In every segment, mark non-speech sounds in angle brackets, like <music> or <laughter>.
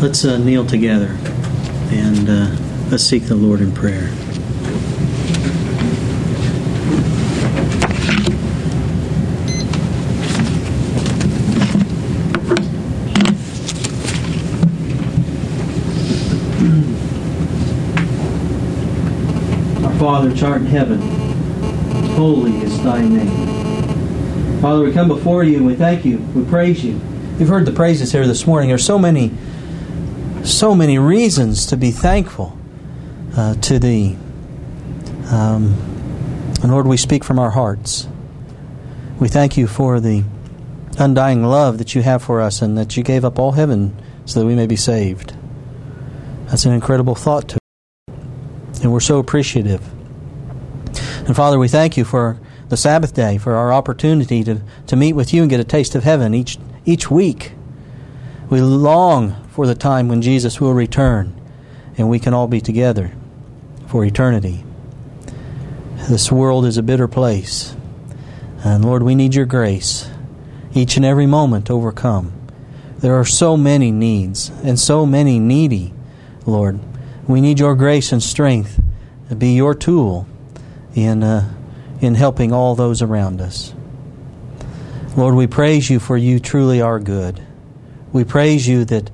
Let's uh, kneel together and uh, let's seek the Lord in prayer. Our Father, which art in heaven, holy is thy name. Father, we come before you and we thank you. We praise you. You've heard the praises here this morning. There's so many, so many reasons to be thankful uh, to Thee. Um, and Lord, we speak from our hearts. We thank you for the undying love that you have for us and that you gave up all heaven so that we may be saved. That's an incredible thought to us. and we're so appreciative. And Father, we thank you for the Sabbath day, for our opportunity to, to meet with you and get a taste of heaven each, each week. We long for the time when Jesus will return and we can all be together for eternity. This world is a bitter place. And Lord, we need your grace each and every moment to overcome. There are so many needs and so many needy, Lord. We need your grace and strength to be your tool in, uh, in helping all those around us. Lord, we praise you for you truly are good. We praise you that,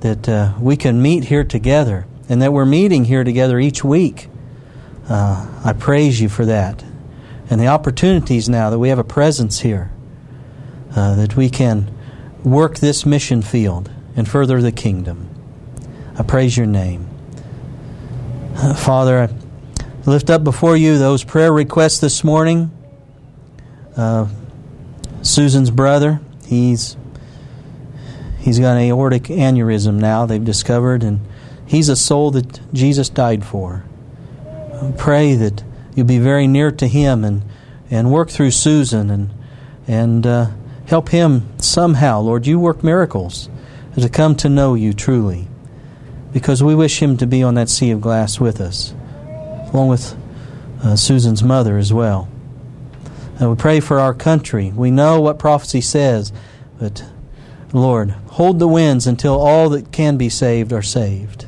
that uh, we can meet here together and that we're meeting here together each week. Uh, I praise you for that. And the opportunities now that we have a presence here, uh, that we can work this mission field and further the kingdom. I praise your name. Uh, Father, I lift up before you those prayer requests this morning. Uh, Susan's brother, he's he's got an aortic aneurysm now. They've discovered, and he's a soul that Jesus died for. Pray that you'll be very near to him and and work through Susan and and uh, help him somehow, Lord. You work miracles to come to know you truly because we wish him to be on that sea of glass with us, along with uh, Susan's mother as well. And we pray for our country. We know what prophecy says, but Lord, hold the winds until all that can be saved are saved.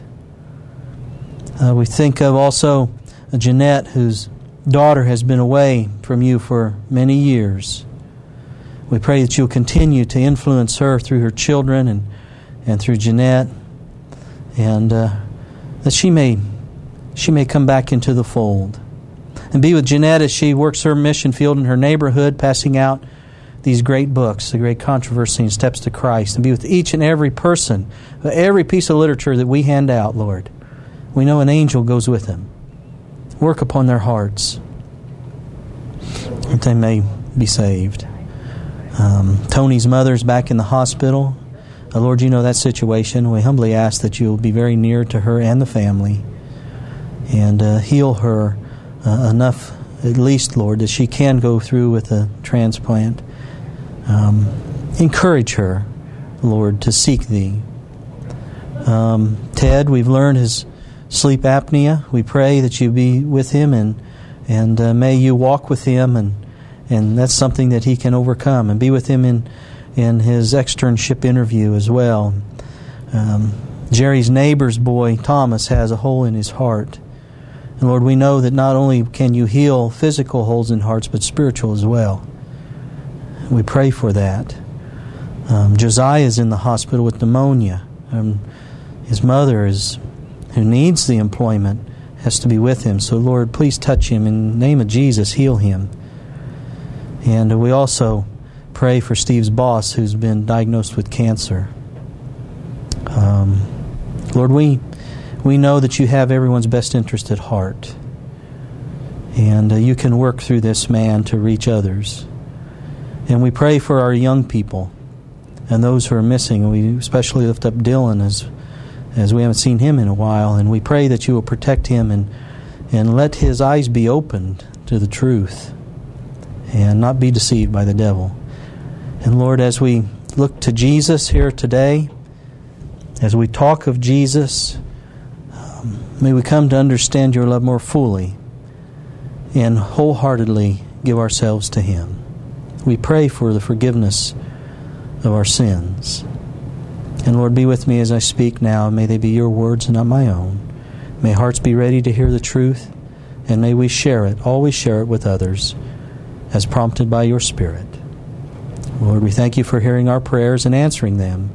Uh, we think of also Jeanette, whose daughter has been away from you for many years. We pray that you'll continue to influence her through her children and, and through Jeanette and uh, that she may she may come back into the fold and be with Jeanette as she works her mission field in her neighborhood, passing out these great books, the great controversy and steps to Christ, and be with each and every person, every piece of literature that we hand out, Lord. We know an angel goes with them. Work upon their hearts that they may be saved. Um, Tony's mother's back in the hospital. Uh, Lord, you know that situation. We humbly ask that you will be very near to her and the family and uh, heal her uh, enough, at least, Lord, that she can go through with a transplant. Um, encourage her, Lord, to seek Thee. Um, Ted, we've learned his sleep apnea. We pray that you be with him and and uh, may you walk with him and and that's something that he can overcome and be with him in in his externship interview as well. Um, Jerry's neighbor's boy, Thomas, has a hole in his heart. And Lord, we know that not only can you heal physical holes in hearts, but spiritual as well. We pray for that. Um, Josiah is in the hospital with pneumonia. Um, his mother is, who needs the employment, has to be with him. So, Lord, please touch him. In the name of Jesus, heal him. And we also pray for Steve's boss who's been diagnosed with cancer. Um, Lord, we we know that you have everyone's best interest at heart, and uh, you can work through this man to reach others. And we pray for our young people and those who are missing. We especially lift up Dylan as as we haven't seen him in a while, and we pray that you will protect him and and let his eyes be opened to the truth and not be deceived by the devil. And Lord, as we look to Jesus here today, as we talk of Jesus, um, may we come to understand your love more fully and wholeheartedly give ourselves to Him. We pray for the forgiveness of our sins. And Lord, be with me as I speak now. May they be your words and not my own. May hearts be ready to hear the truth, and may we share it, always share it with others, as prompted by your Spirit. Lord, we thank you for hearing our prayers and answering them.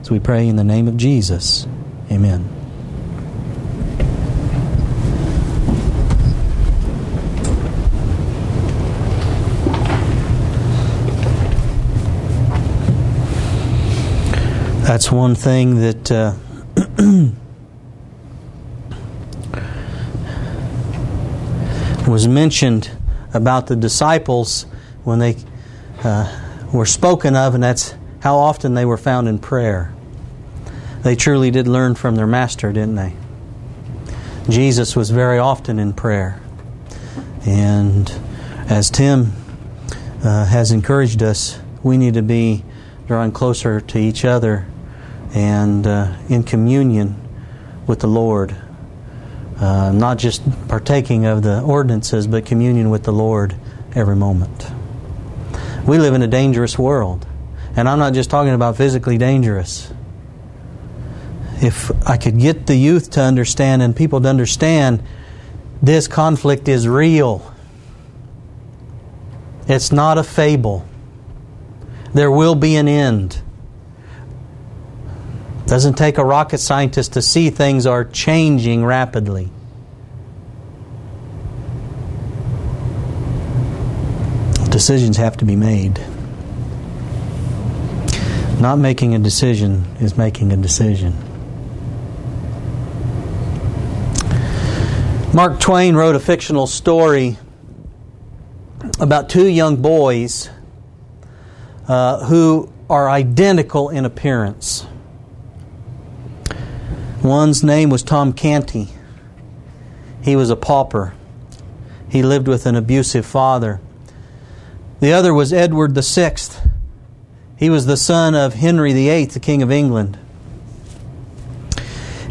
As we pray in the name of Jesus. Amen. That's one thing that uh, <clears throat> was mentioned about the disciples when they uh, were spoken of, and that's how often they were found in prayer. They truly did learn from their master, didn't they? Jesus was very often in prayer. And as Tim uh, has encouraged us, we need to be drawing closer to each other and uh, in communion with the Lord. Uh, not just partaking of the ordinances, but communion with the Lord every moment. We live in a dangerous world. And I'm not just talking about physically dangerous. If I could get the youth to understand and people to understand this conflict is real, it's not a fable. There will be an end. Doesn't take a rocket scientist to see things are changing rapidly. Decisions have to be made. Not making a decision is making a decision. Mark Twain wrote a fictional story about two young boys uh, who are identical in appearance. One's name was Tom Canty. He was a pauper. He lived with an abusive father. The other was Edward VI. He was the son of Henry VIII, the King of England.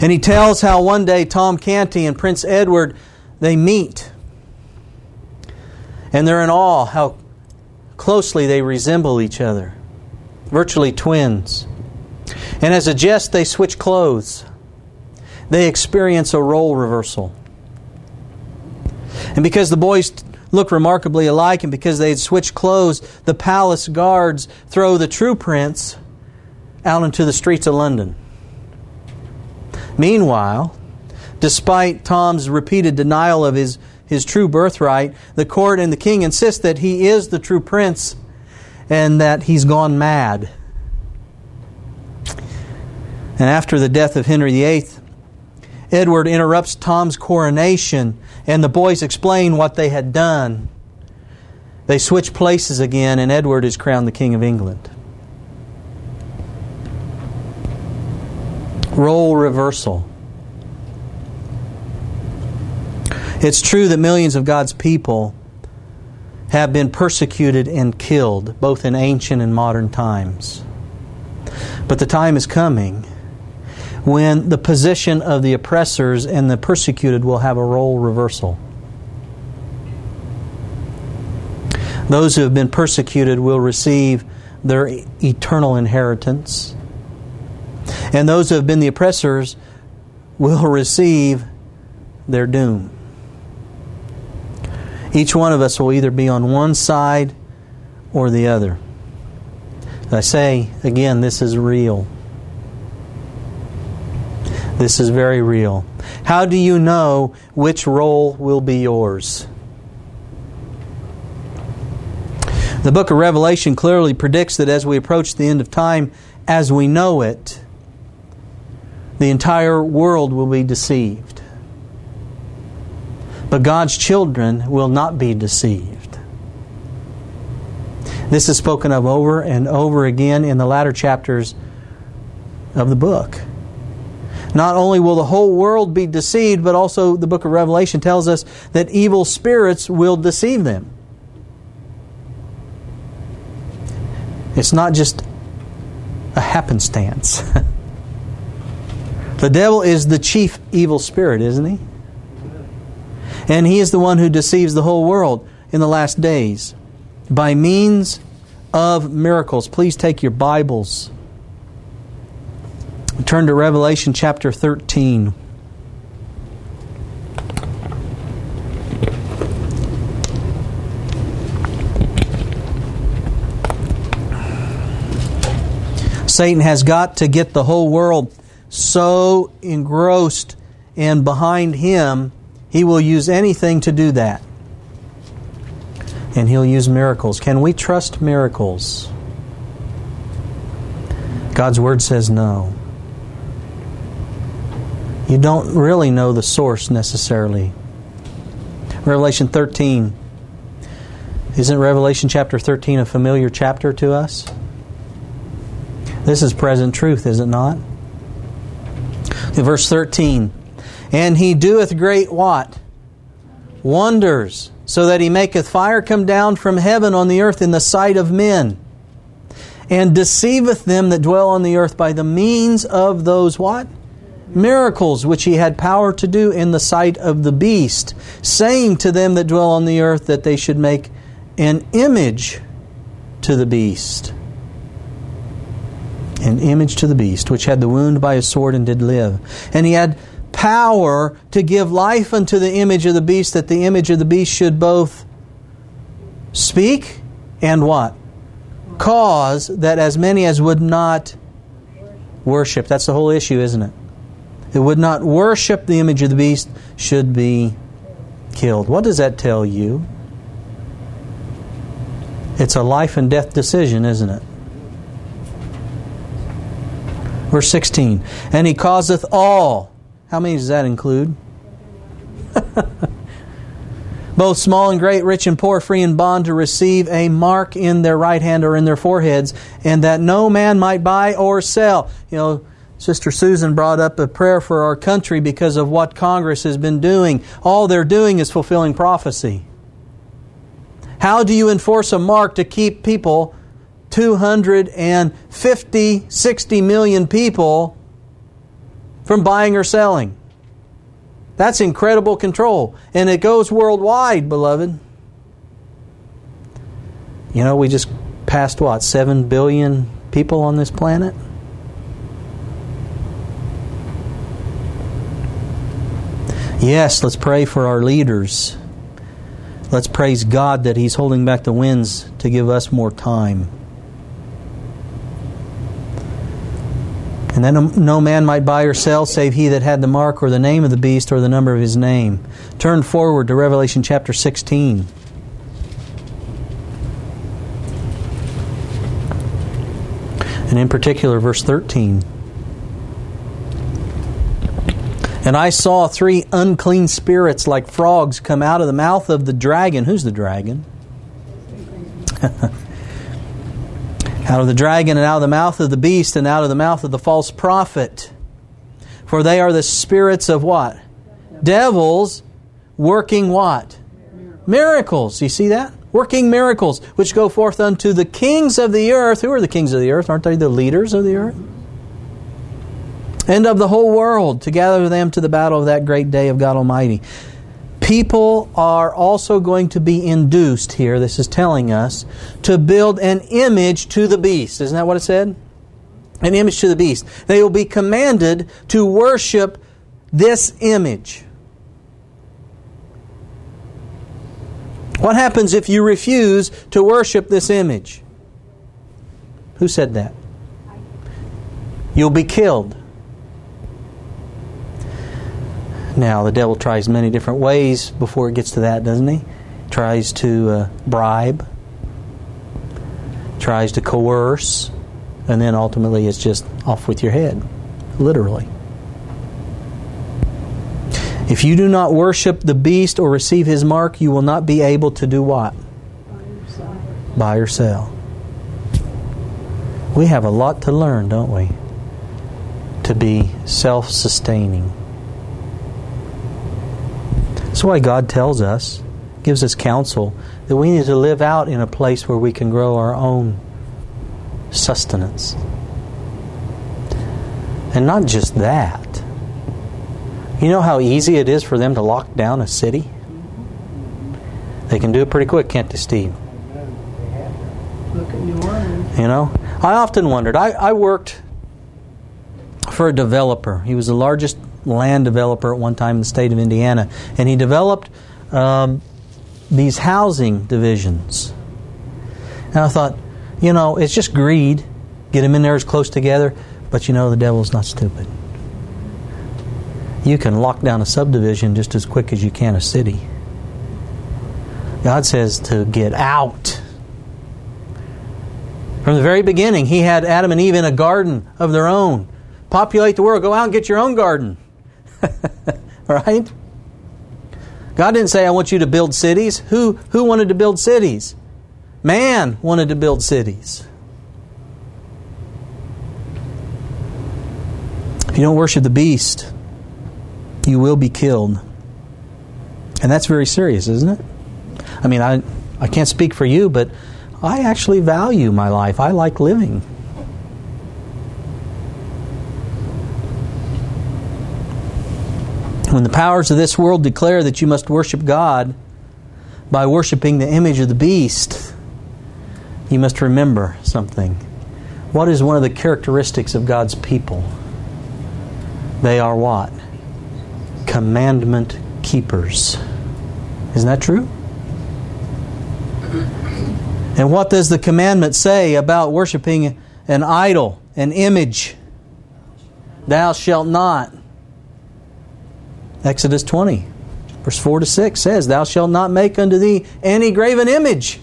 And he tells how one day Tom Canty and Prince Edward they meet. And they're in awe how closely they resemble each other. Virtually twins. And as a jest they switch clothes they experience a role reversal. And because the boys look remarkably alike, and because they had switched clothes, the palace guards throw the true prince out into the streets of London. Meanwhile, despite Tom's repeated denial of his, his true birthright, the court and the king insist that he is the true prince and that he's gone mad. And after the death of Henry VIII, Edward interrupts Tom's coronation, and the boys explain what they had done. They switch places again, and Edward is crowned the King of England. Role reversal. It's true that millions of God's people have been persecuted and killed, both in ancient and modern times. But the time is coming when the position of the oppressors and the persecuted will have a role reversal. Those who have been persecuted will receive their eternal inheritance, and those who have been the oppressors will receive their doom. Each one of us will either be on one side or the other. I say, again, this is real. This is very real. How do you know which role will be yours? The book of Revelation clearly predicts that as we approach the end of time, as we know it, the entire world will be deceived. But God's children will not be deceived. This is spoken of over and over again in the latter chapters of the book. Not only will the whole world be deceived, but also the book of Revelation tells us that evil spirits will deceive them. It's not just a happenstance. <laughs> the devil is the chief evil spirit, isn't he? And he is the one who deceives the whole world in the last days by means of miracles. Please take your Bibles Turn to Revelation chapter 13. Satan has got to get the whole world so engrossed and behind him, he will use anything to do that. And he'll use miracles. Can we trust miracles? God's Word says no. You don't really know the source necessarily. Revelation 13. Isn't Revelation chapter 13 a familiar chapter to us? This is present truth, is it not? In verse 13, and he doeth great what? Wonders, so that he maketh fire come down from heaven on the earth in the sight of men, and deceiveth them that dwell on the earth by the means of those what? Miracles which he had power to do in the sight of the beast, saying to them that dwell on the earth that they should make an image to the beast an image to the beast, which had the wound by a sword and did live. And he had power to give life unto the image of the beast, that the image of the beast should both speak and what? Cause that as many as would not worship. That's the whole issue, isn't it? It would not worship the image of the beast should be killed. What does that tell you? It's a life and death decision, isn't it? Verse 16. And he causeth all. How many does that include? <laughs> Both small and great, rich and poor, free and bond, to receive a mark in their right hand or in their foreheads, and that no man might buy or sell. You know, Sister Susan brought up a prayer for our country because of what Congress has been doing. All they're doing is fulfilling prophecy. How do you enforce a mark to keep people 250, 60 million people from buying or selling. That's incredible control. And it goes worldwide, beloved. You know, we just passed what, 7 billion people on this planet? Yes, let's pray for our leaders. Let's praise God that He's holding back the winds to give us more time. And then no man might buy or sell save he that had the mark or the name of the beast or the number of his name. Turn forward to Revelation chapter 16. And in particular, verse 13. And I saw three unclean spirits like frogs come out of the mouth of the dragon. Who's the dragon? out of the dragon and out of the mouth of the beast and out of the mouth of the false prophet. For they are the spirits of what? Devils working what? Miracles. You see that? Working miracles, which go forth unto the kings of the earth. Who are the kings of the earth? Aren't they the leaders of the earth? And of the whole world to gather them to the battle of that great day of God Almighty people are also going to be induced here, this is telling us, to build an image to the beast. Isn't that what it said? An image to the beast. They will be commanded to worship this image. What happens if you refuse to worship this image? Who said that? You'll be killed. Now, the devil tries many different ways before it gets to that, doesn't he? Tries to uh, bribe, tries to coerce, and then ultimately it's just off with your head, literally. If you do not worship the beast or receive his mark, you will not be able to do what? Buy or sell. We have a lot to learn, don't we? To be self sustaining. That's why God tells us, gives us counsel, that we need to live out in a place where we can grow our own sustenance. And not just that. You know how easy it is for them to lock down a city? They can do it pretty quick, can't they, Steve? You know? I often wondered. I, I worked for a developer. He was the largest land developer at one time in the state of Indiana. And he developed um, these housing divisions. And I thought, you know, it's just greed. Get them in there as close together. But you know, the devil's not stupid. You can lock down a subdivision just as quick as you can a city. God says to get out. From the very beginning, He had Adam and Eve in a garden of their own. Populate the world. Go out and get your own garden. <laughs> right? God didn't say, I want you to build cities. Who, who wanted to build cities? Man wanted to build cities. If you don't worship the beast, you will be killed. And that's very serious, isn't it? I mean, I, I can't speak for you, but I actually value my life. I like living. When the powers of this world declare that you must worship God by worshiping the image of the beast, you must remember something. What is one of the characteristics of God's people? They are what? Commandment keepers. Isn't that true? And what does the commandment say about worshiping an idol, an image? Thou shalt not. Exodus 20, verse 4 to 6 says, Thou shalt not make unto thee any graven image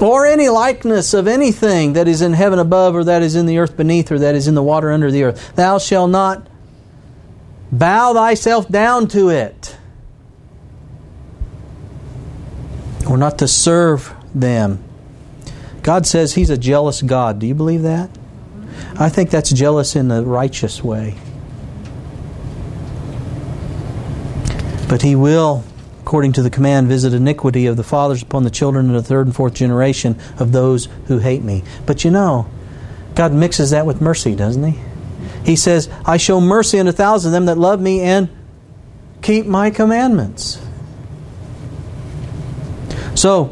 or any likeness of anything that is in heaven above, or that is in the earth beneath, or that is in the water under the earth. Thou shalt not bow thyself down to it, or not to serve them. God says He's a jealous God. Do you believe that? I think that's jealous in the righteous way. But he will, according to the command, visit iniquity of the fathers upon the children in the third and fourth generation of those who hate me. But you know, God mixes that with mercy, doesn't he? He says, I show mercy unto a thousand of them that love me and keep my commandments. So,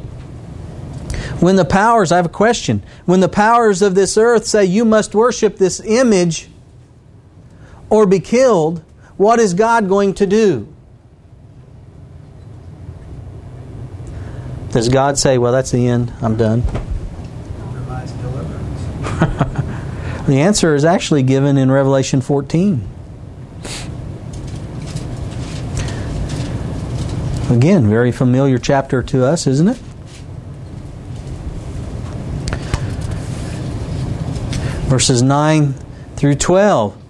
when the powers, I have a question. When the powers of this earth say you must worship this image or be killed, what is God going to do? Does God say, well, that's the end, I'm done? <laughs> the answer is actually given in Revelation 14. Again, very familiar chapter to us, isn't it? Verses 9 through 12.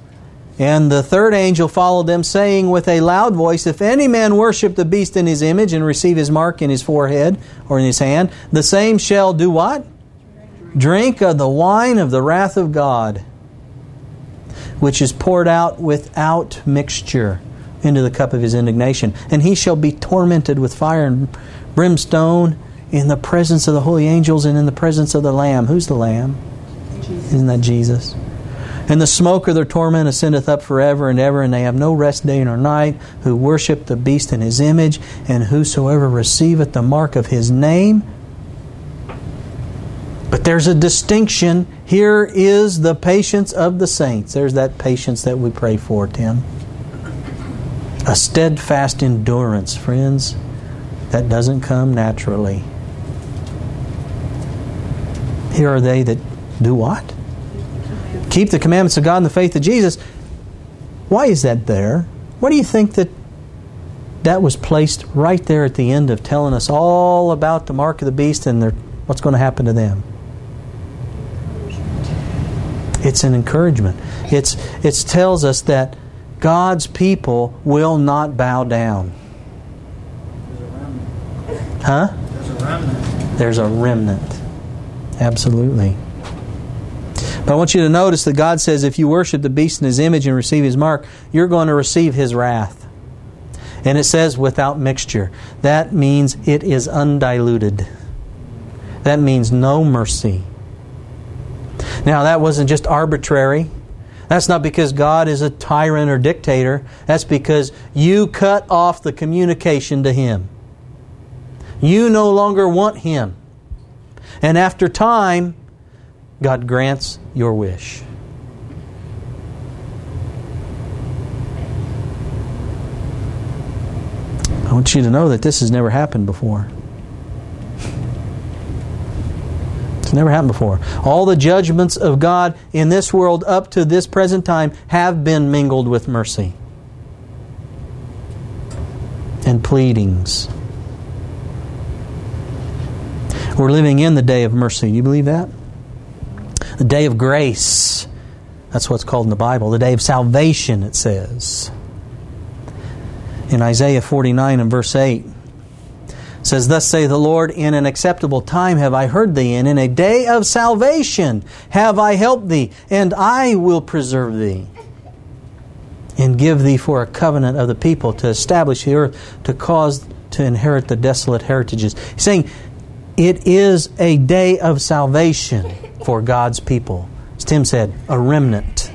And the third angel followed them, saying with a loud voice, If any man worship the beast in his image and receive his mark in his forehead or in his hand, the same shall do what? Drink of the wine of the wrath of God, which is poured out without mixture into the cup of his indignation. And he shall be tormented with fire and brimstone in the presence of the holy angels and in the presence of the Lamb. Who's the Lamb? Jesus. Isn't that Jesus? And the smoke of their torment ascendeth up forever and ever, and they have no rest day nor night, who worship the beast in his image, and whosoever receiveth the mark of his name. But there's a distinction. Here is the patience of the saints. There's that patience that we pray for, Tim. A steadfast endurance, friends, that doesn't come naturally. Here are they that do what? Keep the commandments of God and the faith of Jesus. Why is that there? Why do you think that that was placed right there at the end of telling us all about the mark of the beast and their, what's going to happen to them? It's an encouragement. It's it tells us that God's people will not bow down. Huh? There's a remnant. There's a remnant. Absolutely. But I want you to notice that God says if you worship the beast in his image and receive his mark, you're going to receive his wrath. And it says without mixture. That means it is undiluted. That means no mercy. Now, that wasn't just arbitrary. That's not because God is a tyrant or dictator. That's because you cut off the communication to Him. You no longer want Him. And after time, God grants your wish. I want you to know that this has never happened before. It's never happened before. All the judgments of God in this world up to this present time have been mingled with mercy and pleadings. We're living in the day of mercy. Do you believe that? The day of grace. That's what's called in the Bible. The day of salvation, it says. In Isaiah 49 and verse 8, says, Thus say the Lord, in an acceptable time have I heard thee, and in a day of salvation have I helped thee, and I will preserve thee, and give thee for a covenant of the people to establish the earth, to cause to inherit the desolate heritages. He's saying, it is a day of salvation for God's people. As Tim said, a remnant.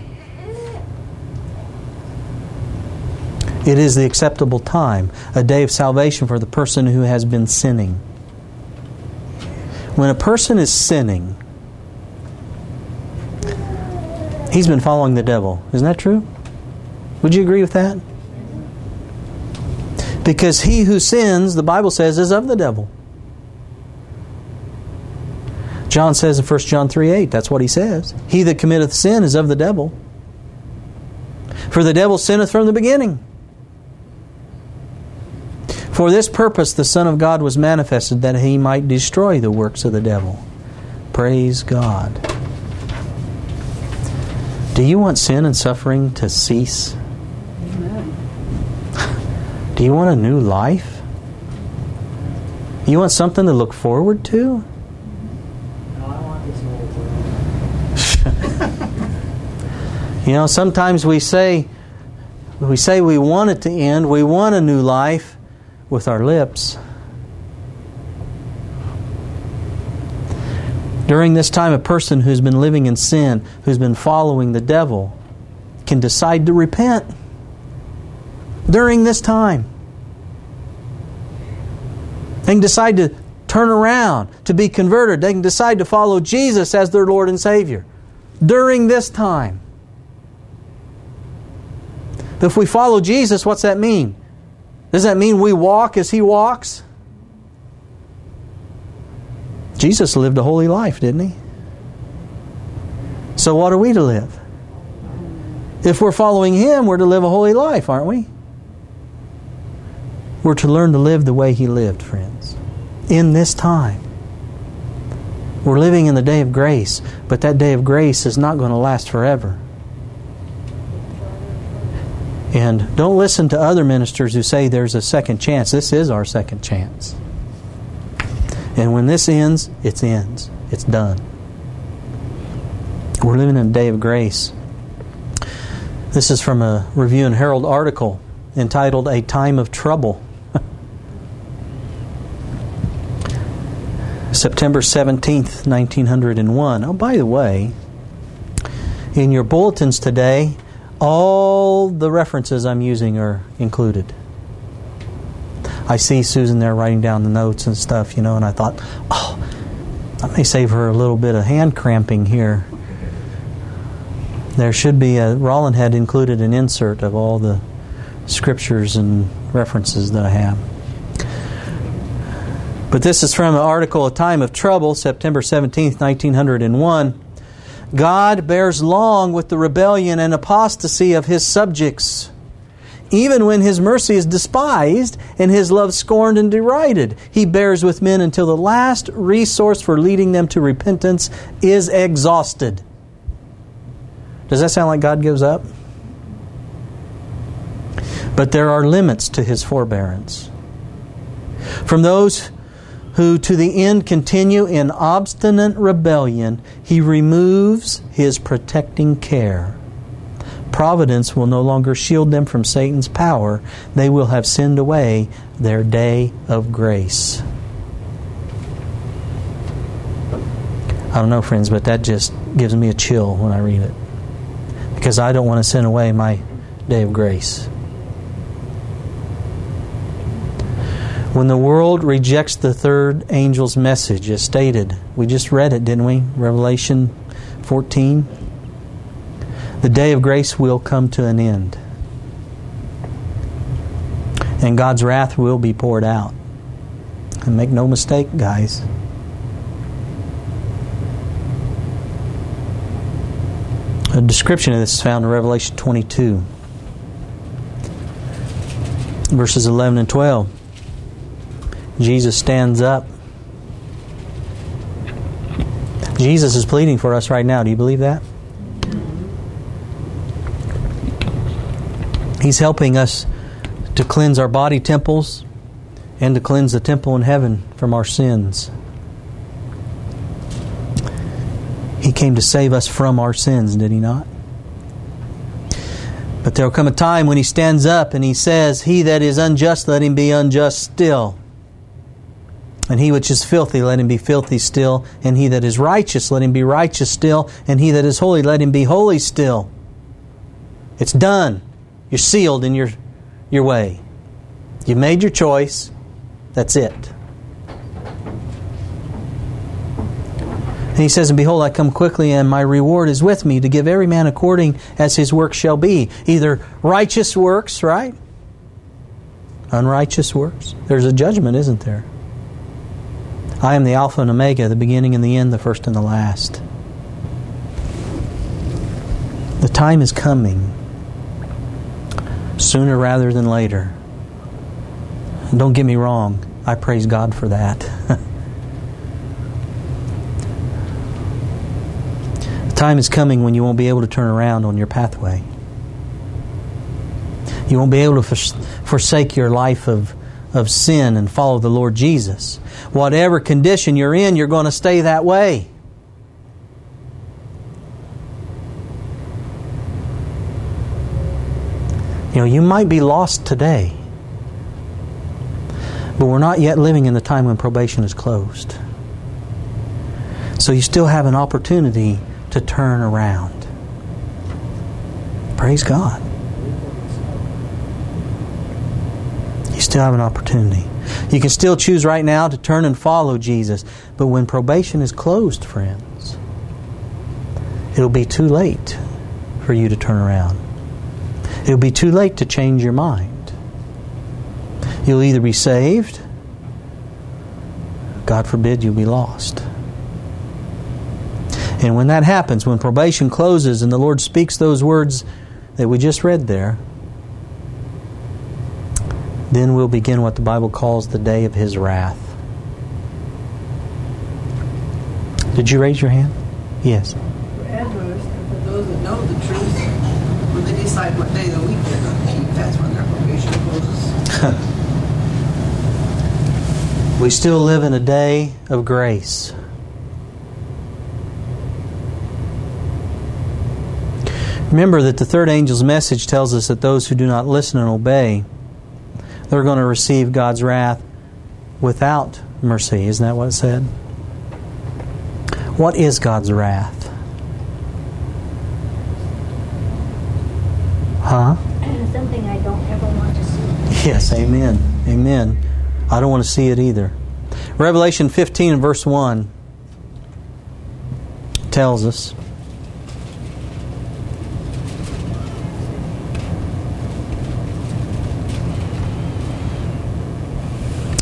It is the acceptable time, a day of salvation for the person who has been sinning. When a person is sinning, he's been following the devil. Isn't that true? Would you agree with that? Because he who sins, the Bible says, is of the devil. John says in 1 John 3 8, that's what he says. He that committeth sin is of the devil. For the devil sinneth from the beginning. For this purpose the Son of God was manifested, that he might destroy the works of the devil. Praise God. Do you want sin and suffering to cease? Amen. Do you want a new life? You want something to look forward to? You know, sometimes we say we say we want it to end, we want a new life with our lips. During this time, a person who's been living in sin, who's been following the devil, can decide to repent. During this time, they can decide to turn around, to be converted. They can decide to follow Jesus as their Lord and Savior. During this time, if we follow Jesus, what's that mean? Does that mean we walk as He walks? Jesus lived a holy life, didn't He? So, what are we to live? If we're following Him, we're to live a holy life, aren't we? We're to learn to live the way He lived, friends, in this time. We're living in the day of grace, but that day of grace is not going to last forever. And don't listen to other ministers who say there's a second chance. This is our second chance. And when this ends, it ends. It's done. We're living in a day of grace. This is from a Review and Herald article entitled A Time of Trouble. <laughs> September 17th, 1901. Oh, by the way, in your bulletins today, all the references I'm using are included. I see Susan there writing down the notes and stuff, you know, and I thought, oh, I may save her a little bit of hand cramping here. There should be a, Roland had included an insert of all the scriptures and references that I have. But this is from an article, A Time of Trouble, September 17th, 1901. God bears long with the rebellion and apostasy of his subjects. Even when his mercy is despised and his love scorned and derided, he bears with men until the last resource for leading them to repentance is exhausted. Does that sound like God gives up? But there are limits to his forbearance. From those who to the end continue in obstinate rebellion, he removes his protecting care. Providence will no longer shield them from Satan's power. They will have sinned away their day of grace. I don't know, friends, but that just gives me a chill when I read it. Because I don't want to send away my day of grace. When the world rejects the third angel's message, as stated, we just read it, didn't we? Revelation 14. The day of grace will come to an end. And God's wrath will be poured out. And make no mistake, guys. A description of this is found in Revelation 22, verses 11 and 12. Jesus stands up. Jesus is pleading for us right now. Do you believe that? He's helping us to cleanse our body temples and to cleanse the temple in heaven from our sins. He came to save us from our sins, did he not? But there will come a time when he stands up and he says, He that is unjust, let him be unjust still. And he which is filthy, let him be filthy still. And he that is righteous, let him be righteous still. And he that is holy, let him be holy still. It's done. You're sealed in your, your way. You've made your choice. That's it. And he says, And behold, I come quickly, and my reward is with me to give every man according as his work shall be. Either righteous works, right? Unrighteous works. There's a judgment, isn't there? I am the Alpha and Omega, the beginning and the end, the first and the last. The time is coming sooner rather than later. don't get me wrong, I praise God for that. the <laughs> time is coming when you won't be able to turn around on your pathway. You won't be able to forsake your life of, of sin and follow the Lord Jesus. Whatever condition you're in, you're going to stay that way. You know, you might be lost today, but we're not yet living in the time when probation is closed. So you still have an opportunity to turn around. Praise God. You still have an opportunity. You can still choose right now to turn and follow Jesus. But when probation is closed, friends, it'll be too late for you to turn around. It'll be too late to change your mind. You'll either be saved, God forbid you'll be lost. And when that happens, when probation closes and the Lord speaks those words that we just read there, then we'll begin what the Bible calls the day of His wrath. Did you raise your hand? Yes. For for those that know the truth, when they decide what day of the week they're going to keep, that's when their probation closes. <laughs> we still live in a day of grace. Remember that the third angel's message tells us that those who do not listen and obey, they're going to receive God's wrath without mercy. Isn't that what it said? What is God's wrath? Huh? <clears throat> Something I don't ever want to see. Yes, amen. Amen. I don't want to see it either. Revelation 15 verse 1 tells us.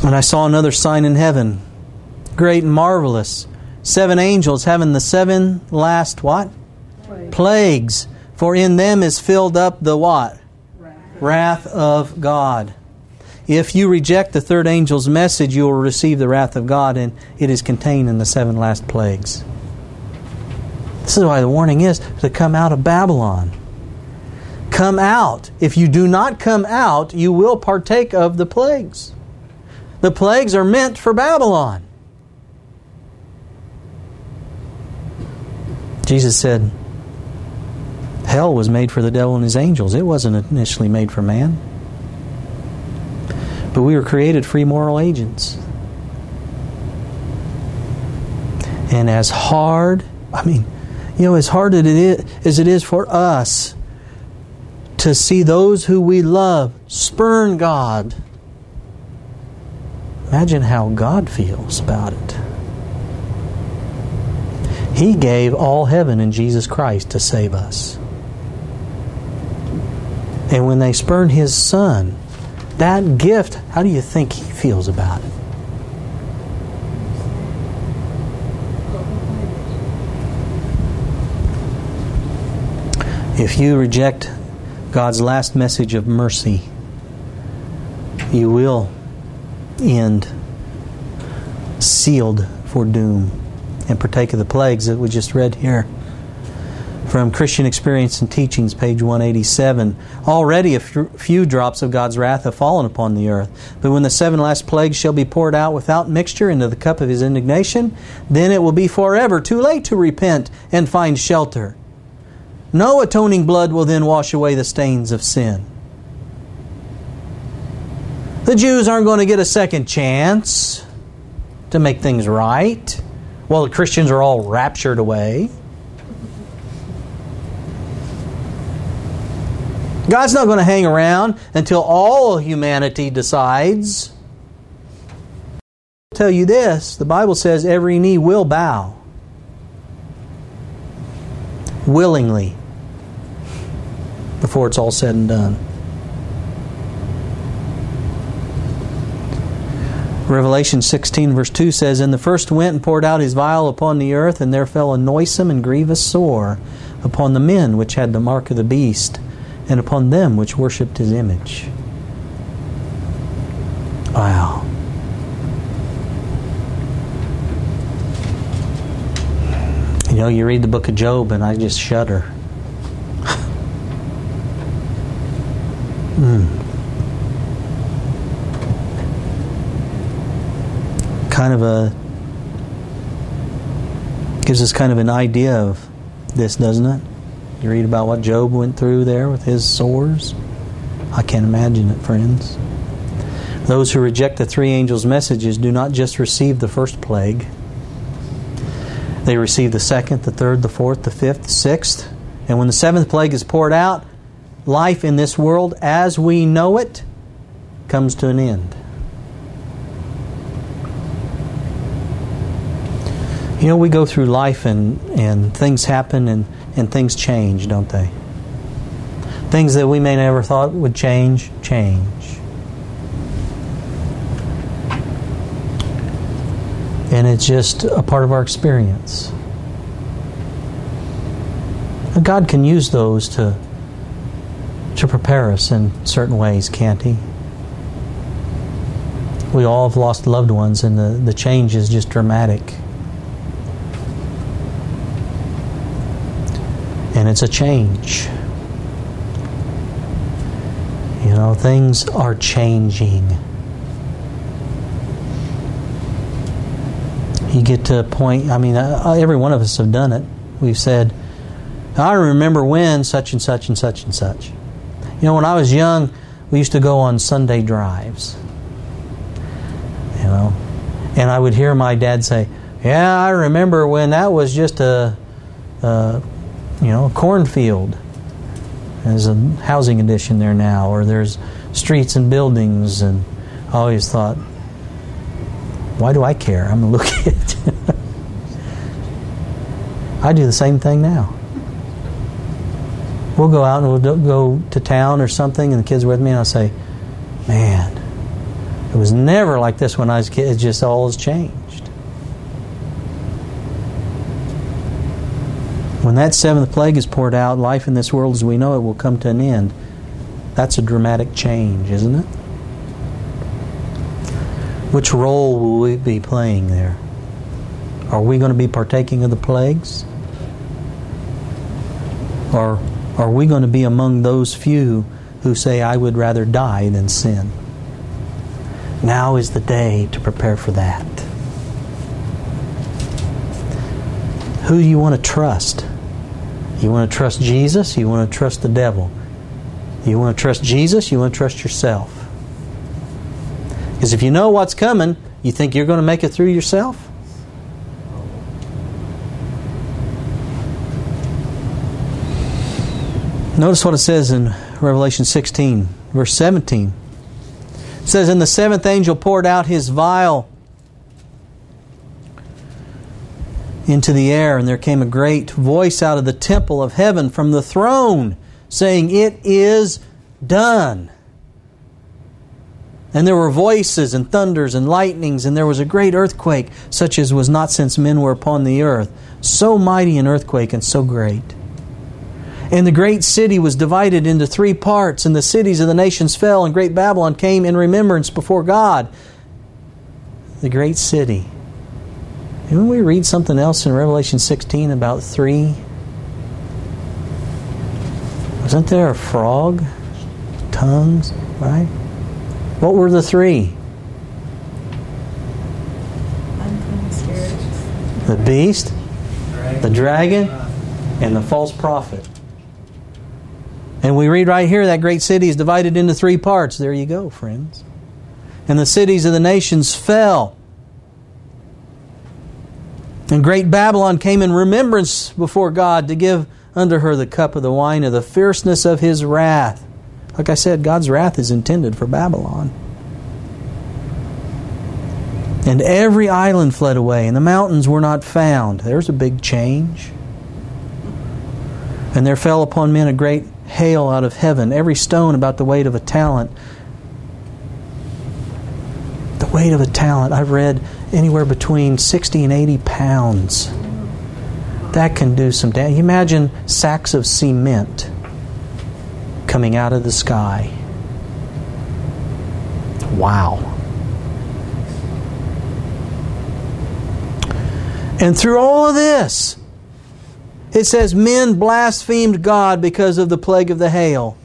And I saw another sign in heaven, great and marvelous. Seven angels having the seven last what? Plagues. Plagues for in them is filled up the what? Wrath of God. If you reject the third angel's message, you will receive the wrath of God, and it is contained in the seven last plagues. This is why the warning is to come out of Babylon. Come out. If you do not come out, you will partake of the plagues. The plagues are meant for Babylon. Jesus said, Hell was made for the devil and his angels. It wasn't initially made for man. But we were created free moral agents. And as hard, I mean, you know, as hard as it is, for us to see those who we love spurn God, imagine how God feels about it. He gave all heaven in Jesus Christ to save us. And when they spurn his son, That gift, how do you think he feels about it? If you reject God's last message of mercy, you will end sealed for doom and partake of the plagues that we just read here. From Christian Experience and Teachings, page 187. Already a few drops of God's wrath have fallen upon the earth. But when the seven last plagues shall be poured out without mixture into the cup of his indignation, then it will be forever too late to repent and find shelter. No atoning blood will then wash away the stains of sin. The Jews aren't going to get a second chance to make things right while the Christians are all raptured away. God's not going to hang around until all humanity decides. I'll tell you this the Bible says every knee will bow willingly before it's all said and done. Revelation 16, verse 2 says, And the first went and poured out his vial upon the earth, and there fell a noisome and grievous sore upon the men which had the mark of the beast, and upon them which worshipped his image. Wow. You know, you read the book of Job, and I just shudder. <laughs> mm. Kind of a gives us kind of an idea of this, doesn't it? You read about what Job went through there with his sores. I can't imagine it, friends. Those who reject the three angels' messages do not just receive the first plague, they receive the second, the third, the fourth, the fifth, the sixth. And when the seventh plague is poured out, life in this world as we know it comes to an end. You know, we go through life and, and things happen and, and things change, don't they? Things that we may never thought would change, change. and it's just a part of our experience. God can use those to to prepare us in certain ways, can't He? We all have lost loved ones, and the, the change is just dramatic. And it's a change. You know, things are changing. you get to a point, I mean, uh, uh, every one of us have done it. We've said, I remember when such and such and such and such. You know, when I was young, we used to go on Sunday drives. You know, and I would hear my dad say, "Yeah, I remember when that was just a, a you know, a cornfield. There's a housing addition there now, or there's streets and buildings." And I always thought, why do I care? I'm a <laughs> little kid. I do the same thing now. We'll go out and we'll go to town or something, and the kids are with me, and I'll say, Man, it was never like this when I was a kid. It just all has changed. When that seventh plague is poured out, life in this world as we know it will come to an end. That's a dramatic change, isn't it? Which role will we be playing there? Are we going to be partaking of the plagues? Or are we going to be among those few who say, I would rather die than sin? Now is the day to prepare for that. Who do you want to trust? You want to trust Jesus? You want to trust the devil? You want to trust Jesus? You want to trust yourself? Because if you know what's coming, you think you're going to make it through yourself? Notice what it says in Revelation 16, verse 17. It says, And the seventh angel poured out his vial into the air, and there came a great voice out of the temple of heaven from the throne, saying, It is done. And there were voices and thunders and lightnings, and there was a great earthquake, such as was not since men were upon the earth. So mighty an earthquake and so great. And the great city was divided into three parts, and the cities of the nations fell, and great Babylon came in remembrance before God. The great city. And when we read something else in Revelation 16 about three, wasn't there a frog? Tongues, right? What were the three? The beast, the dragon, and the false prophet. And we read right here that great city is divided into three parts. There you go, friends. And the cities of the nations fell. And great Babylon came in remembrance before God to give unto her the cup of the wine of the fierceness of his wrath. Like I said, God's wrath is intended for Babylon. And every island fled away, and the mountains were not found. There's a big change. And there fell upon men a great hail out of heaven, every stone about the weight of a talent. The weight of a talent, I've read anywhere between 60 and 80 pounds. That can do some damage. Imagine sacks of cement coming out of the sky. Wow. And through all of this, it says men blasphemed God because of the plague of the hail.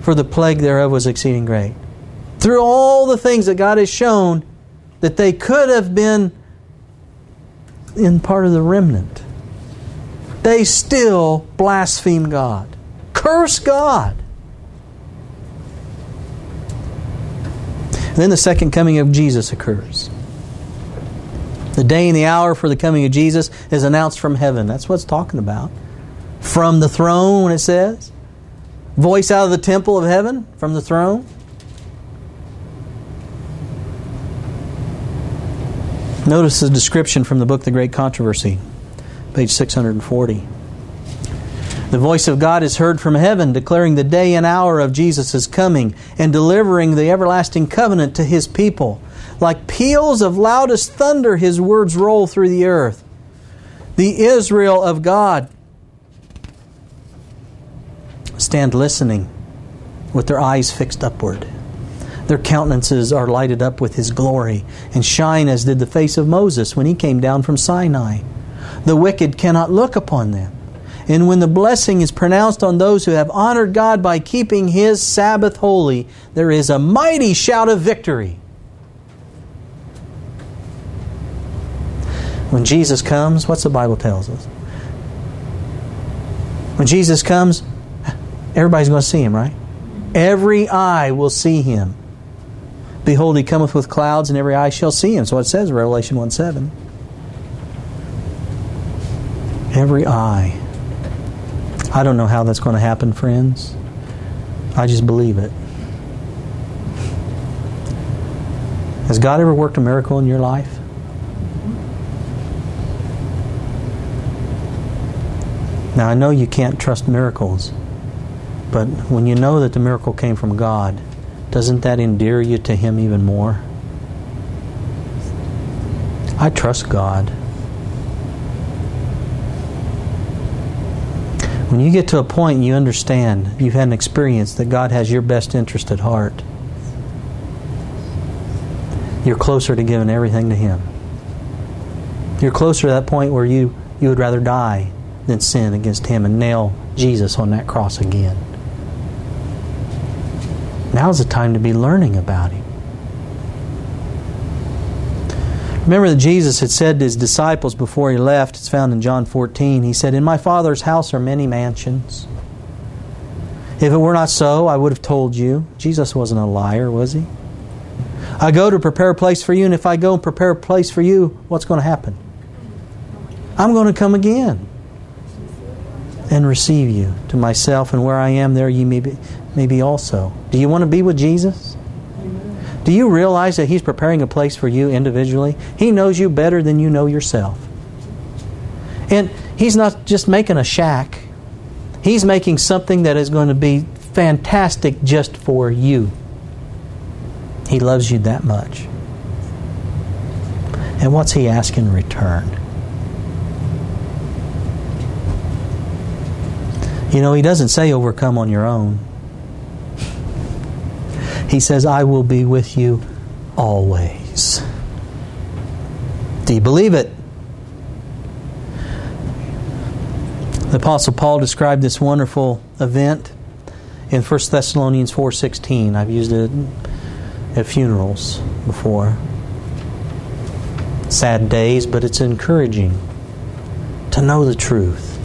For the plague thereof was exceeding great. Through all the things that God has shown that they could have been in part of the remnant, they still blaspheme God, curse God. Then the second coming of Jesus occurs. The day and the hour for the coming of Jesus is announced from heaven. That's what it's talking about. From the throne, when it says. Voice out of the temple of heaven, from the throne. Notice the description from the book The Great Controversy, page 640. The voice of God is heard from heaven, declaring the day and hour of Jesus' coming and delivering the everlasting covenant to his people like peals of loudest thunder, his words roll through the earth. The Israel of God stand listening with their eyes fixed upward. Their countenances are lighted up with his glory and shine as did the face of Moses when he came down from Sinai. The wicked cannot look upon them. And when the blessing is pronounced on those who have honored God by keeping his Sabbath holy, there is a mighty shout of victory. When Jesus comes, what's the Bible tells us? When Jesus comes, everybody's going to see him, right? Every eye will see him. Behold, he cometh with clouds, and every eye shall see him. So it says, Revelation 1 7. Every eye. I don't know how that's going to happen, friends. I just believe it. Has God ever worked a miracle in your life? Now, I know you can't trust miracles, but when you know that the miracle came from God, doesn't that endear you to Him even more? I trust God. When you get to a point you understand, you've had an experience that God has your best interest at heart, you're closer to giving everything to Him. You're closer to that point where you, you would rather die than sin against him and nail Jesus on that cross again. Now's the time to be learning about him. Remember that Jesus had said to his disciples before he left, it's found in John 14, he said, In my Father's house are many mansions. If it were not so, I would have told you. Jesus wasn't a liar, was he? I go to prepare a place for you, and if I go and prepare a place for you, what's going to happen? I'm going to come again and receive you to myself, and where I am, there ye may be, may be also. Do you want to be with Jesus? Do you realize that He's preparing a place for you individually? He knows you better than you know yourself. And He's not just making a shack, He's making something that is going to be fantastic just for you. He loves you that much. And what's He asking in return? You know, He doesn't say overcome on your own. He says, I will be with you always. Do you believe it? The apostle Paul described this wonderful event in 1 Thessalonians 4:16. I've used it at funerals before. Sad days, but it's encouraging to know the truth.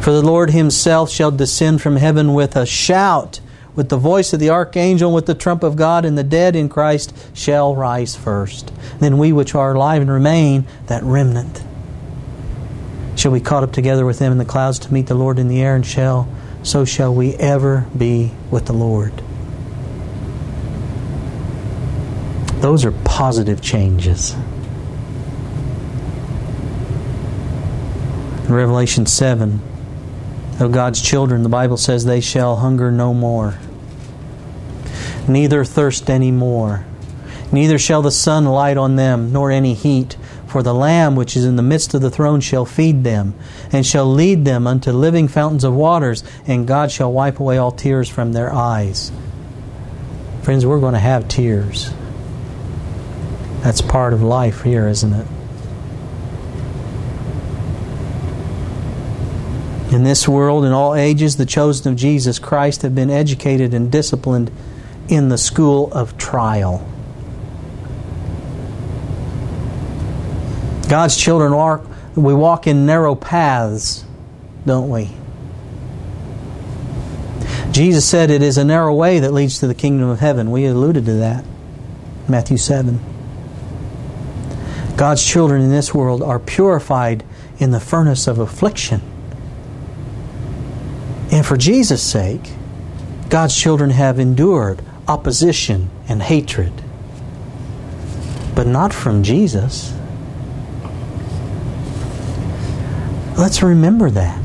For the Lord himself shall descend from heaven with a shout, with the voice of the archangel, with the trump of God, and the dead in Christ shall rise first. Then we which are alive and remain, that remnant, shall be caught up together with them in the clouds to meet the Lord in the air, and shall so shall we ever be with the Lord. Those are positive changes. In Revelation 7, of God's children, the Bible says they shall hunger no more, neither thirst any more, neither shall the sun light on them, nor any heat. For the Lamb which is in the midst of the throne shall feed them, and shall lead them unto living fountains of waters, and God shall wipe away all tears from their eyes. Friends, we're going to have tears. That's part of life here, isn't it? In this world, in all ages, the chosen of Jesus Christ have been educated and disciplined in the school of trial. God's children walk, we walk in narrow paths, don't we? Jesus said it is a narrow way that leads to the kingdom of heaven. We alluded to that. Matthew 7. God's children in this world are purified in the furnace of affliction. And for Jesus' sake, God's children have endured opposition and hatred. But not from Jesus. Let's remember that.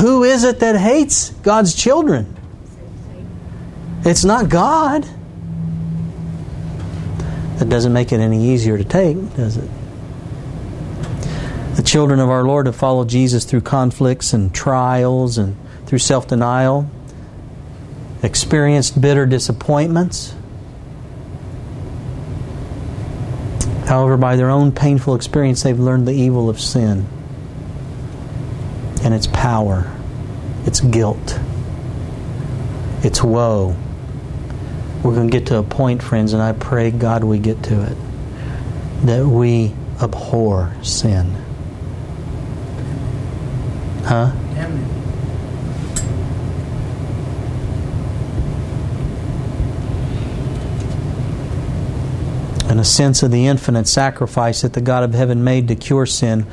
Who is it that hates God's children? It's not God. That doesn't make it any easier to take, does it? The children of our Lord have followed Jesus through conflicts and trials and through self denial, experienced bitter disappointments. However, by their own painful experience, they've learned the evil of sin and its power, its guilt, its woe. We're going to get to a point, friends, and I pray, God, we get to it, that we abhor sin. Huh? And a sense of the infinite sacrifice that the God of heaven made to cure sin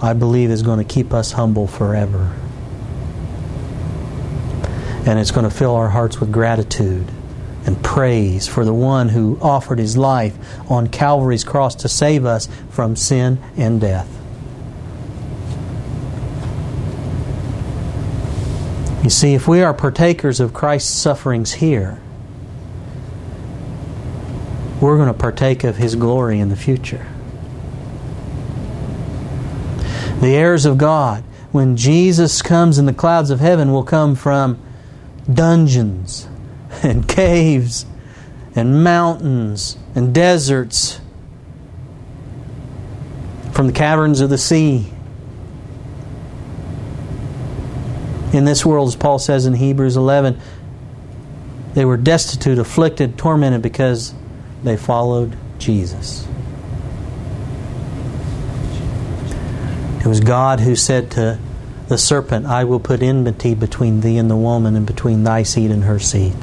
I believe is going to keep us humble forever. And it's going to fill our hearts with gratitude and praise for the one who offered his life on Calvary's cross to save us from sin and death. You see, if we are partakers of Christ's sufferings here, we're going to partake of his glory in the future the heirs of God, when Jesus comes in the clouds of heaven, will come from dungeons and <laughs> caves and mountains and deserts, from the caverns of the sea. In this world, as Paul says in Hebrews 11, they were destitute, afflicted, tormented because they followed Jesus. It was God who said to the serpent, I will put enmity between thee and the woman, and between thy seed and her seed.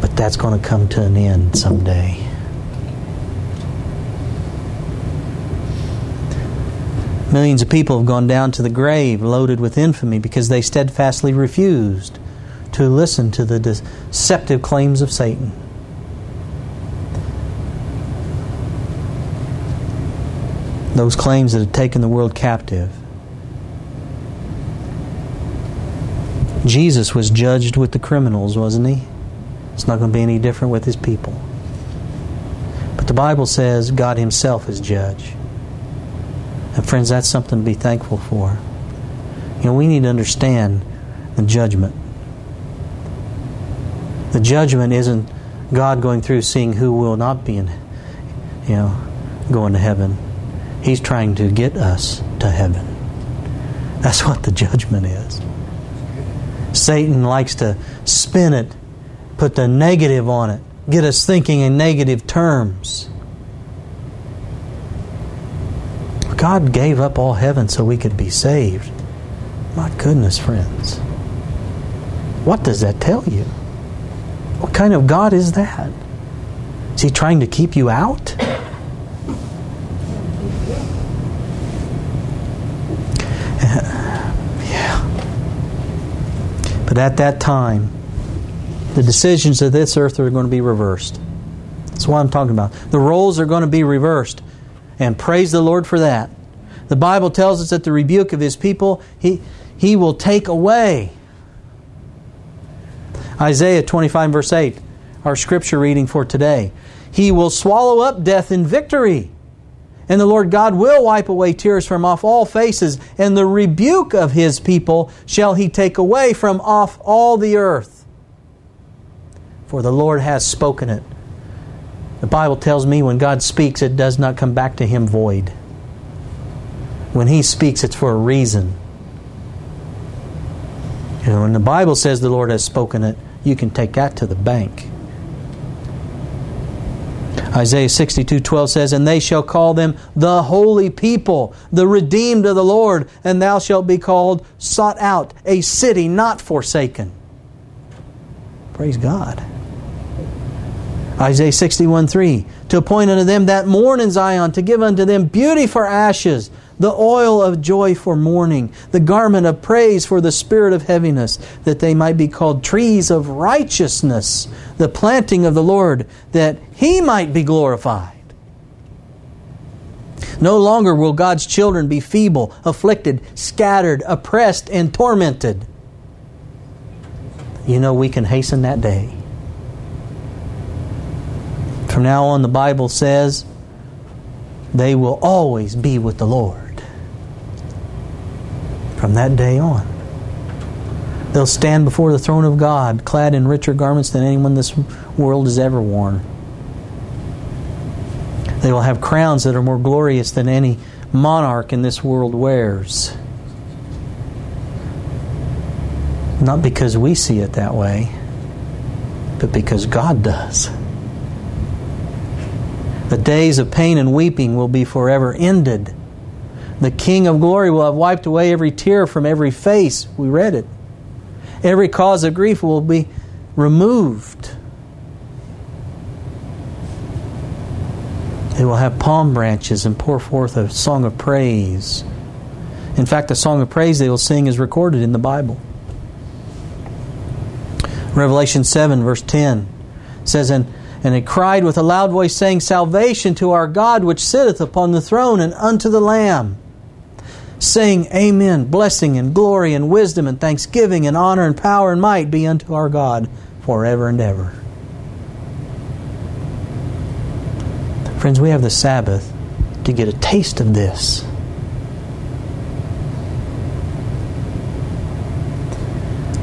But that's going to come to an end someday. Millions of people have gone down to the grave loaded with infamy because they steadfastly refused to listen to the deceptive claims of Satan. Those claims that had taken the world captive. Jesus was judged with the criminals, wasn't he? It's not going to be any different with his people. But the Bible says God himself is judge. And friends, that's something to be thankful for. You know, we need to understand the judgment. The judgment isn't God going through seeing who will not be in, you know, going to heaven. He's trying to get us to heaven. That's what the judgment is. Satan likes to spin it, put the negative on it, get us thinking in negative terms. God gave up all heaven so we could be saved. My goodness, friends. What does that tell you? What kind of God is that? Is he trying to keep you out? But at that time, the decisions of this earth are going to be reversed. That's what I'm talking about. The roles are going to be reversed. And praise the Lord for that. The Bible tells us that the rebuke of his people, he, he will take away. Isaiah 25, verse 8, our scripture reading for today. He will swallow up death in victory. And the Lord God will wipe away tears from off all faces, and the rebuke of his people shall he take away from off all the earth. For the Lord has spoken it. The Bible tells me when God speaks, it does not come back to him void. When he speaks, it's for a reason. You know, when the Bible says the Lord has spoken it, you can take that to the bank. Isaiah 62 12 says, And they shall call them the holy people, the redeemed of the Lord, and thou shalt be called sought out, a city not forsaken. Praise God. Isaiah 61 3 To appoint unto them that mourn in Zion, to give unto them beauty for ashes, the oil of joy for mourning, the garment of praise for the spirit of heaviness, that they might be called trees of righteousness, the planting of the Lord, that he might be glorified. No longer will God's children be feeble, afflicted, scattered, oppressed, and tormented. You know, we can hasten that day. From now on, the Bible says they will always be with the Lord. From that day on, they'll stand before the throne of God clad in richer garments than anyone this world has ever worn. They will have crowns that are more glorious than any monarch in this world wears. Not because we see it that way, but because God does. The days of pain and weeping will be forever ended. The King of glory will have wiped away every tear from every face. We read it. Every cause of grief will be removed. They will have palm branches and pour forth a song of praise. In fact, the song of praise they will sing is recorded in the Bible. Revelation 7, verse 10 says, And and they cried with a loud voice, saying, Salvation to our God which sitteth upon the throne and unto the Lamb. Saying, Amen. Blessing and glory and wisdom and thanksgiving and honor and power and might be unto our God forever and ever. Friends, we have the Sabbath to get a taste of this.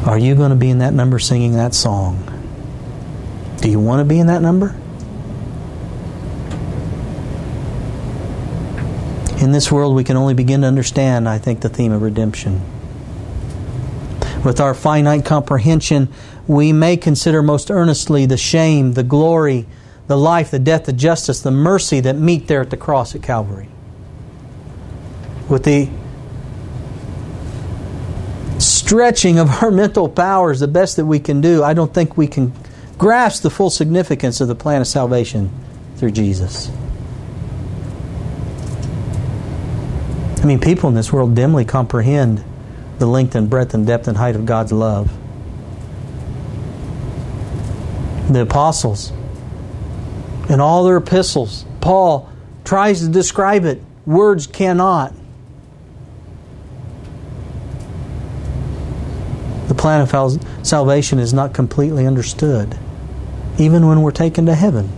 Are you going to be in that number singing that song? Do you want to be in that number? In this world, we can only begin to understand, I think, the theme of redemption. With our finite comprehension, we may consider most earnestly the shame, the glory, the life, the death, the justice, the mercy that meet there at the cross at Calvary. With the stretching of our <laughs> mental powers, the best that we can do, I don't think we can grasp the full significance of the plan of salvation through Jesus. I mean, people in this world dimly comprehend the length and breadth and depth and height of God's love. The apostles, in all their epistles, Paul tries to describe it. Words cannot. The plan of salvation is not completely understood. Even when we're taken to heaven.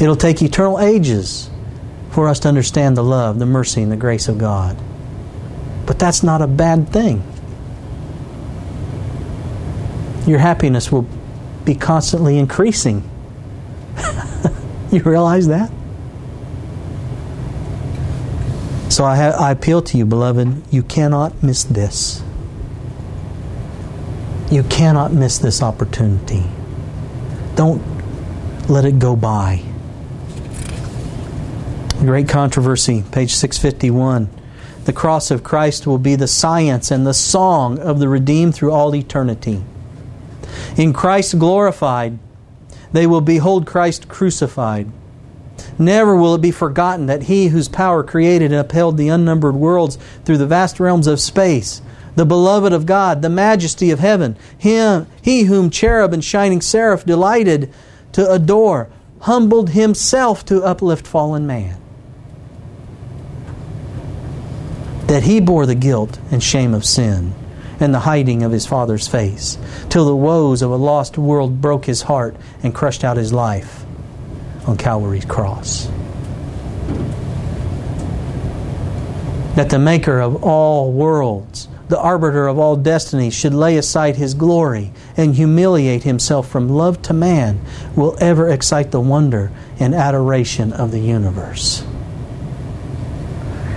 It'll take eternal ages for us to understand the love, the mercy, and the grace of God. But that's not a bad thing. Your happiness will be constantly increasing. <laughs> you realize that? So I, ha- I appeal to you, beloved, you cannot miss this. You cannot miss this opportunity. Don't let it go by. Great controversy, page 651. The cross of Christ will be the science and the song of the redeemed through all eternity. In Christ glorified, they will behold Christ crucified. Never will it be forgotten that He whose power created and upheld the unnumbered worlds through the vast realms of space, the beloved of God, the majesty of heaven, Him, He whom cherub and shining seraph delighted to adore, humbled Himself to uplift fallen man. That He bore the guilt and shame of sin and the hiding of His Father's face, till the woes of a lost world broke His heart and crushed out His life on Calvary's cross. That the Maker of all worlds, the arbiter of all destinies, should lay aside his glory and humiliate himself from love to man will ever excite the wonder and adoration of the universe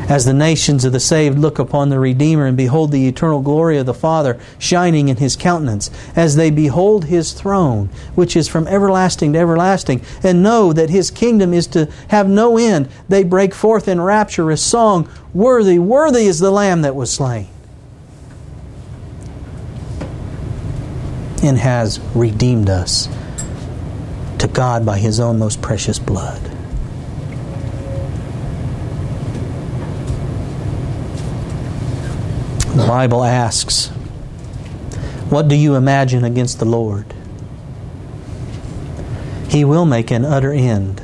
as the nations of the saved look upon the Redeemer and behold the eternal glory of the Father shining in his countenance, as they behold his throne, which is from everlasting to everlasting, and know that his kingdom is to have no end, they break forth in rapturous song Worthy, worthy is the Lamb that was slain. And has redeemed us to God by his own most precious blood. The Bible asks, What do you imagine against the Lord? He will make an utter end.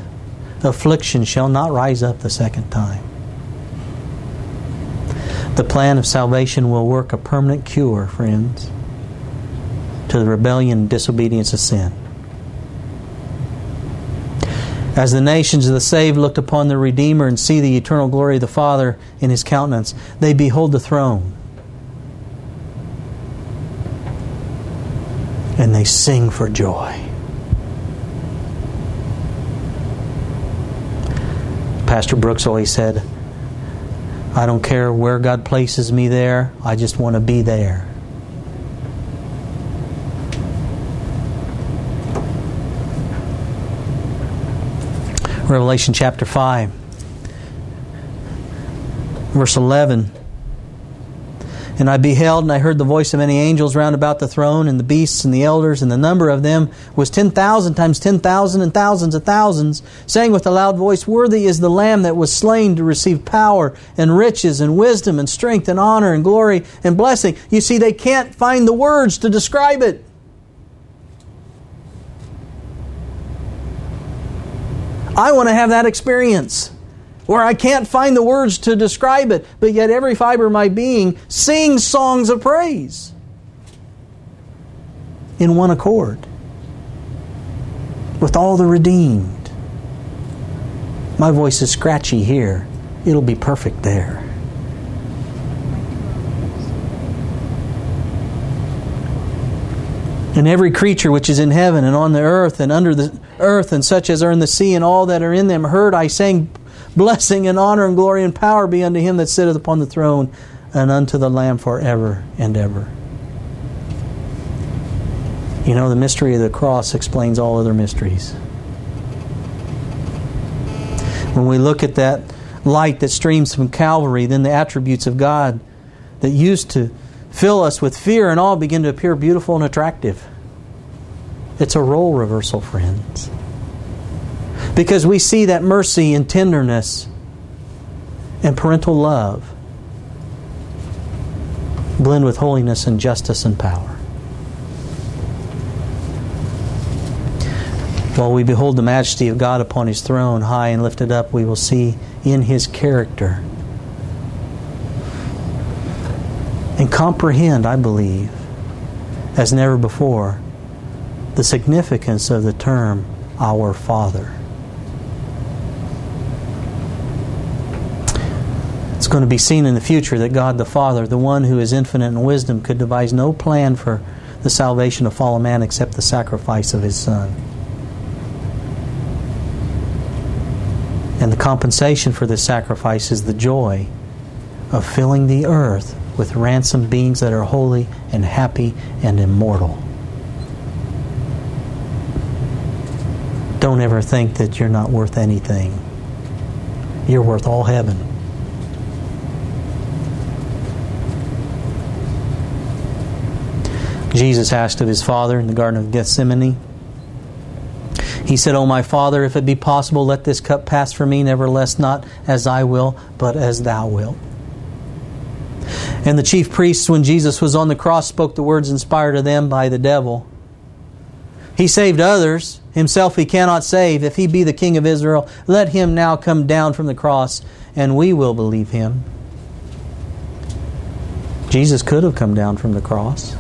Affliction shall not rise up the second time. The plan of salvation will work a permanent cure, friends, to the rebellion and disobedience of sin. As the nations of the saved looked upon the Redeemer and see the eternal glory of the Father in his countenance, they behold the throne and they sing for joy. Pastor Brooks always said, I don't care where God places me there, I just want to be there. Revelation chapter 5, verse 11. And I beheld, and I heard the voice of many angels round about the throne, and the beasts, and the elders, and the number of them was ten thousand times ten thousand, and thousands of thousands, saying with a loud voice, Worthy is the Lamb that was slain to receive power, and riches, and wisdom, and strength, and honor, and glory, and blessing. You see, they can't find the words to describe it. I want to have that experience where I can't find the words to describe it, but yet every fiber of my being sings songs of praise in one accord with all the redeemed. My voice is scratchy here, it'll be perfect there. and every creature which is in heaven and on the earth and under the earth and such as are in the sea and all that are in them heard I saying Blessing and honor and glory and power be unto him that sitteth upon the throne and unto the Lamb forever and ever. You know, the mystery of the cross explains all other mysteries. When we look at that light that streams from Calvary, then the attributes of God that used to fill us with fear and awe begin to appear beautiful and attractive. It's a role reversal, friends because we see that mercy and tenderness and parental love blend with holiness and justice and power. While we behold the majesty of God upon his throne, high and lifted up, we will see in his character and comprehend, I believe, as never before, the significance of the term our Father. It's going to be seen in the future that God the Father, the one who is infinite in wisdom, could devise no plan for the salvation of fallen man except the sacrifice of his Son. And the compensation for this sacrifice is the joy of filling the earth with ransomed beings that are holy and happy and immortal. Don't ever think that you're not worth anything. You're worth all heaven. Jesus asked of his Father in the Garden of Gethsemane. He said, O my Father, if it be possible, let this cup pass from me, nevertheless, not as I will, but as thou wilt. And the chief priests, when Jesus was on the cross, spoke the words inspired to them by the devil. He saved others, himself he cannot save. If he be the King of Israel, let him now come down from the cross, and we will believe him. Jesus could have come down from the cross.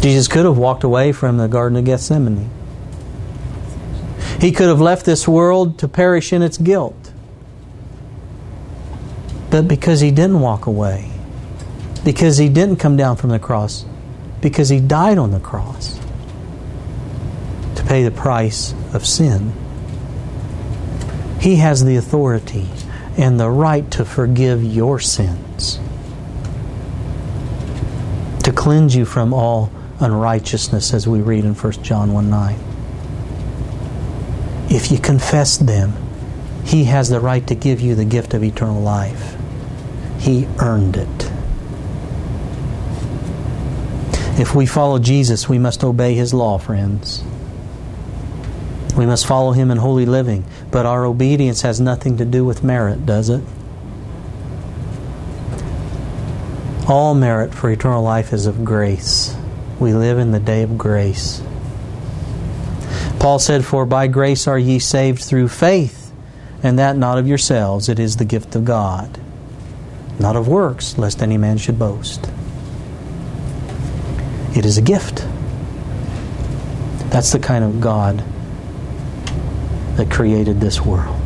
Jesus could have walked away from the Garden of Gethsemane. He could have left this world to perish in its guilt. But because he didn't walk away, because he didn't come down from the cross, because he died on the cross to pay the price of sin, he has the authority and the right to forgive your sins, to cleanse you from all unrighteousness, as we read in 1 John 1 9. If you confess them, He has the right to give you the gift of eternal life. He earned it. If we follow Jesus, we must obey His law, friends. We must follow Him in holy living. But our obedience has nothing to do with merit, does it? All merit for eternal life is of grace. We live in the day of grace. Paul said, For by grace are ye saved through faith, and that not of yourselves, it is the gift of God, not of works, lest any man should boast. It is a gift. That's the kind of God that created this world.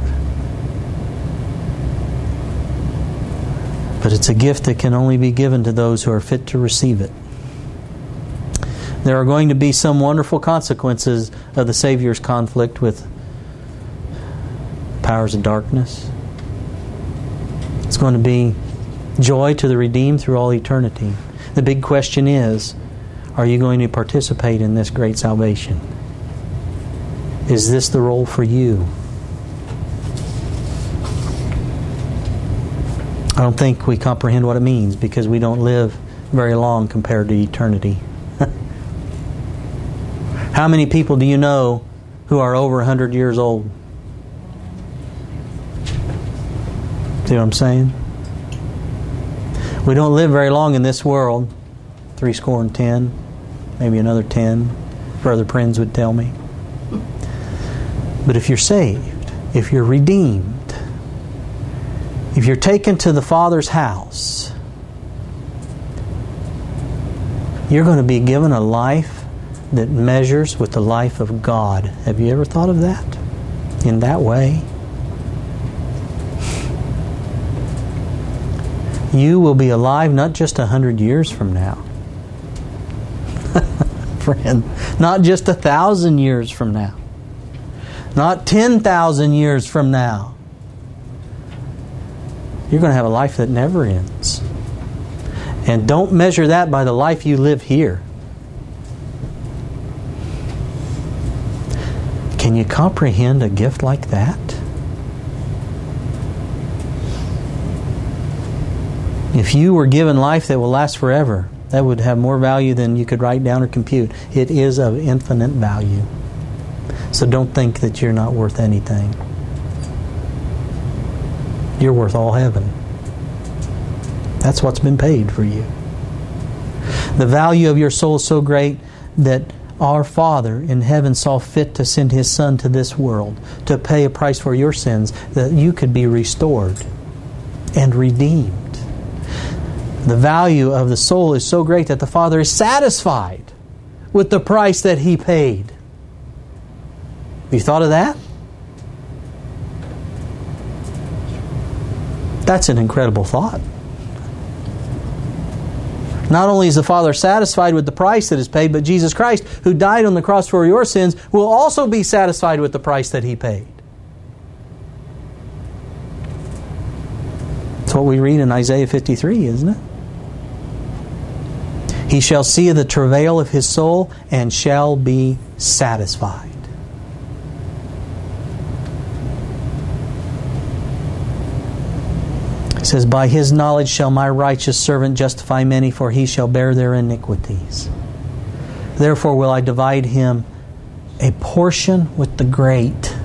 But it's a gift that can only be given to those who are fit to receive it. There are going to be some wonderful consequences of the Savior's conflict with powers of darkness. It's going to be joy to the redeemed through all eternity. The big question is are you going to participate in this great salvation? Is this the role for you? I don't think we comprehend what it means because we don't live very long compared to eternity. <laughs> How many people do you know who are over 100 years old? See what I'm saying? We don't live very long in this world. Three score and ten, maybe another ten, Brother Prinz would tell me. But if you're saved, if you're redeemed, if you're taken to the Father's house, you're going to be given a life that measures with the life of God. Have you ever thought of that in that way? You will be alive not just a hundred years from now, <laughs> friend, not just a thousand years from now, not 10,000 years from now. You're going to have a life that never ends. And don't measure that by the life you live here. Can you comprehend a gift like that? If you were given life that will last forever, that would have more value than you could write down or compute. It is of infinite value. So don't think that you're not worth anything. You're worth all heaven. That's what's been paid for you. The value of your soul is so great that our Father in heaven saw fit to send His Son to this world to pay a price for your sins that you could be restored and redeemed. The value of the soul is so great that the Father is satisfied with the price that He paid. Have you thought of that? That's an incredible thought. Not only is the Father satisfied with the price that is paid, but Jesus Christ, who died on the cross for your sins, will also be satisfied with the price that He paid. That's what we read in Isaiah 53, isn't it? He shall see the travail of his soul and shall be satisfied. It says, By his knowledge shall my righteous servant justify many, for he shall bear their iniquities. Therefore will I divide him a portion with the great.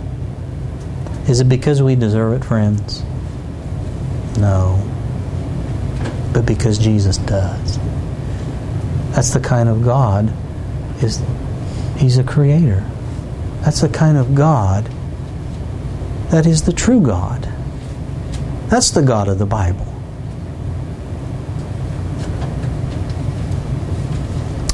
Is it because we deserve it, friends? No. But because Jesus does. That's the kind of God is He's a creator. That's the kind of God that is the true God. That's the God of the Bible.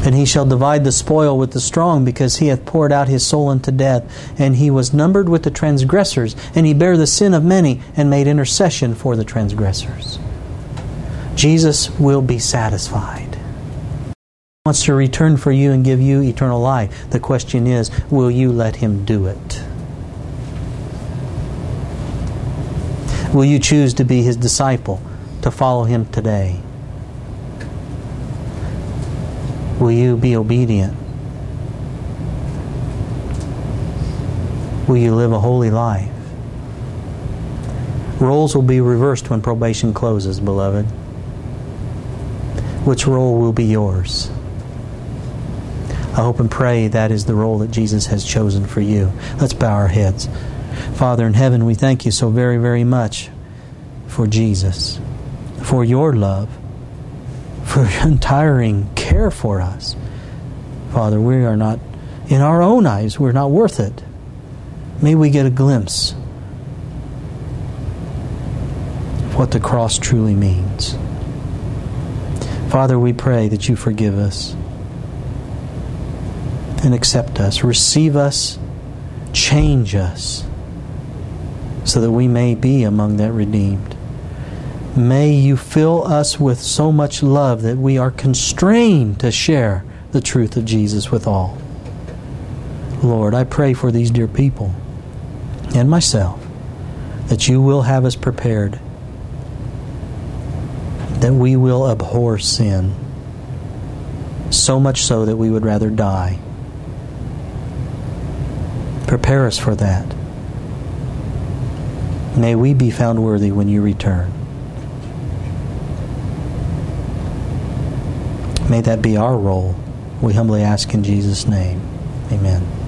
And he shall divide the spoil with the strong, because he hath poured out his soul unto death. And he was numbered with the transgressors, and he bare the sin of many, and made intercession for the transgressors. Jesus will be satisfied. Wants to return for you and give you eternal life. The question is, will you let him do it? Will you choose to be his disciple, to follow him today? Will you be obedient? Will you live a holy life? Roles will be reversed when probation closes, beloved. Which role will be yours? I hope and pray that is the role that Jesus has chosen for you. Let's bow our heads. Father in heaven, we thank you so very, very much for Jesus, for your love, for <laughs> your untiring care for us. Father, we are not, in our own eyes, we're not worth it. May we get a glimpse of what the cross truly means. Father, we pray that you forgive us and accept us, receive us, change us, so that we may be among that redeemed. May you fill us with so much love that we are constrained to share the truth of Jesus with all. Lord, I pray for these dear people and myself that you will have us prepared, that we will abhor sin, so much so that we would rather die. Prepare us for that. May we be found worthy when you return. May that be our role. We humbly ask in Jesus' name. Amen.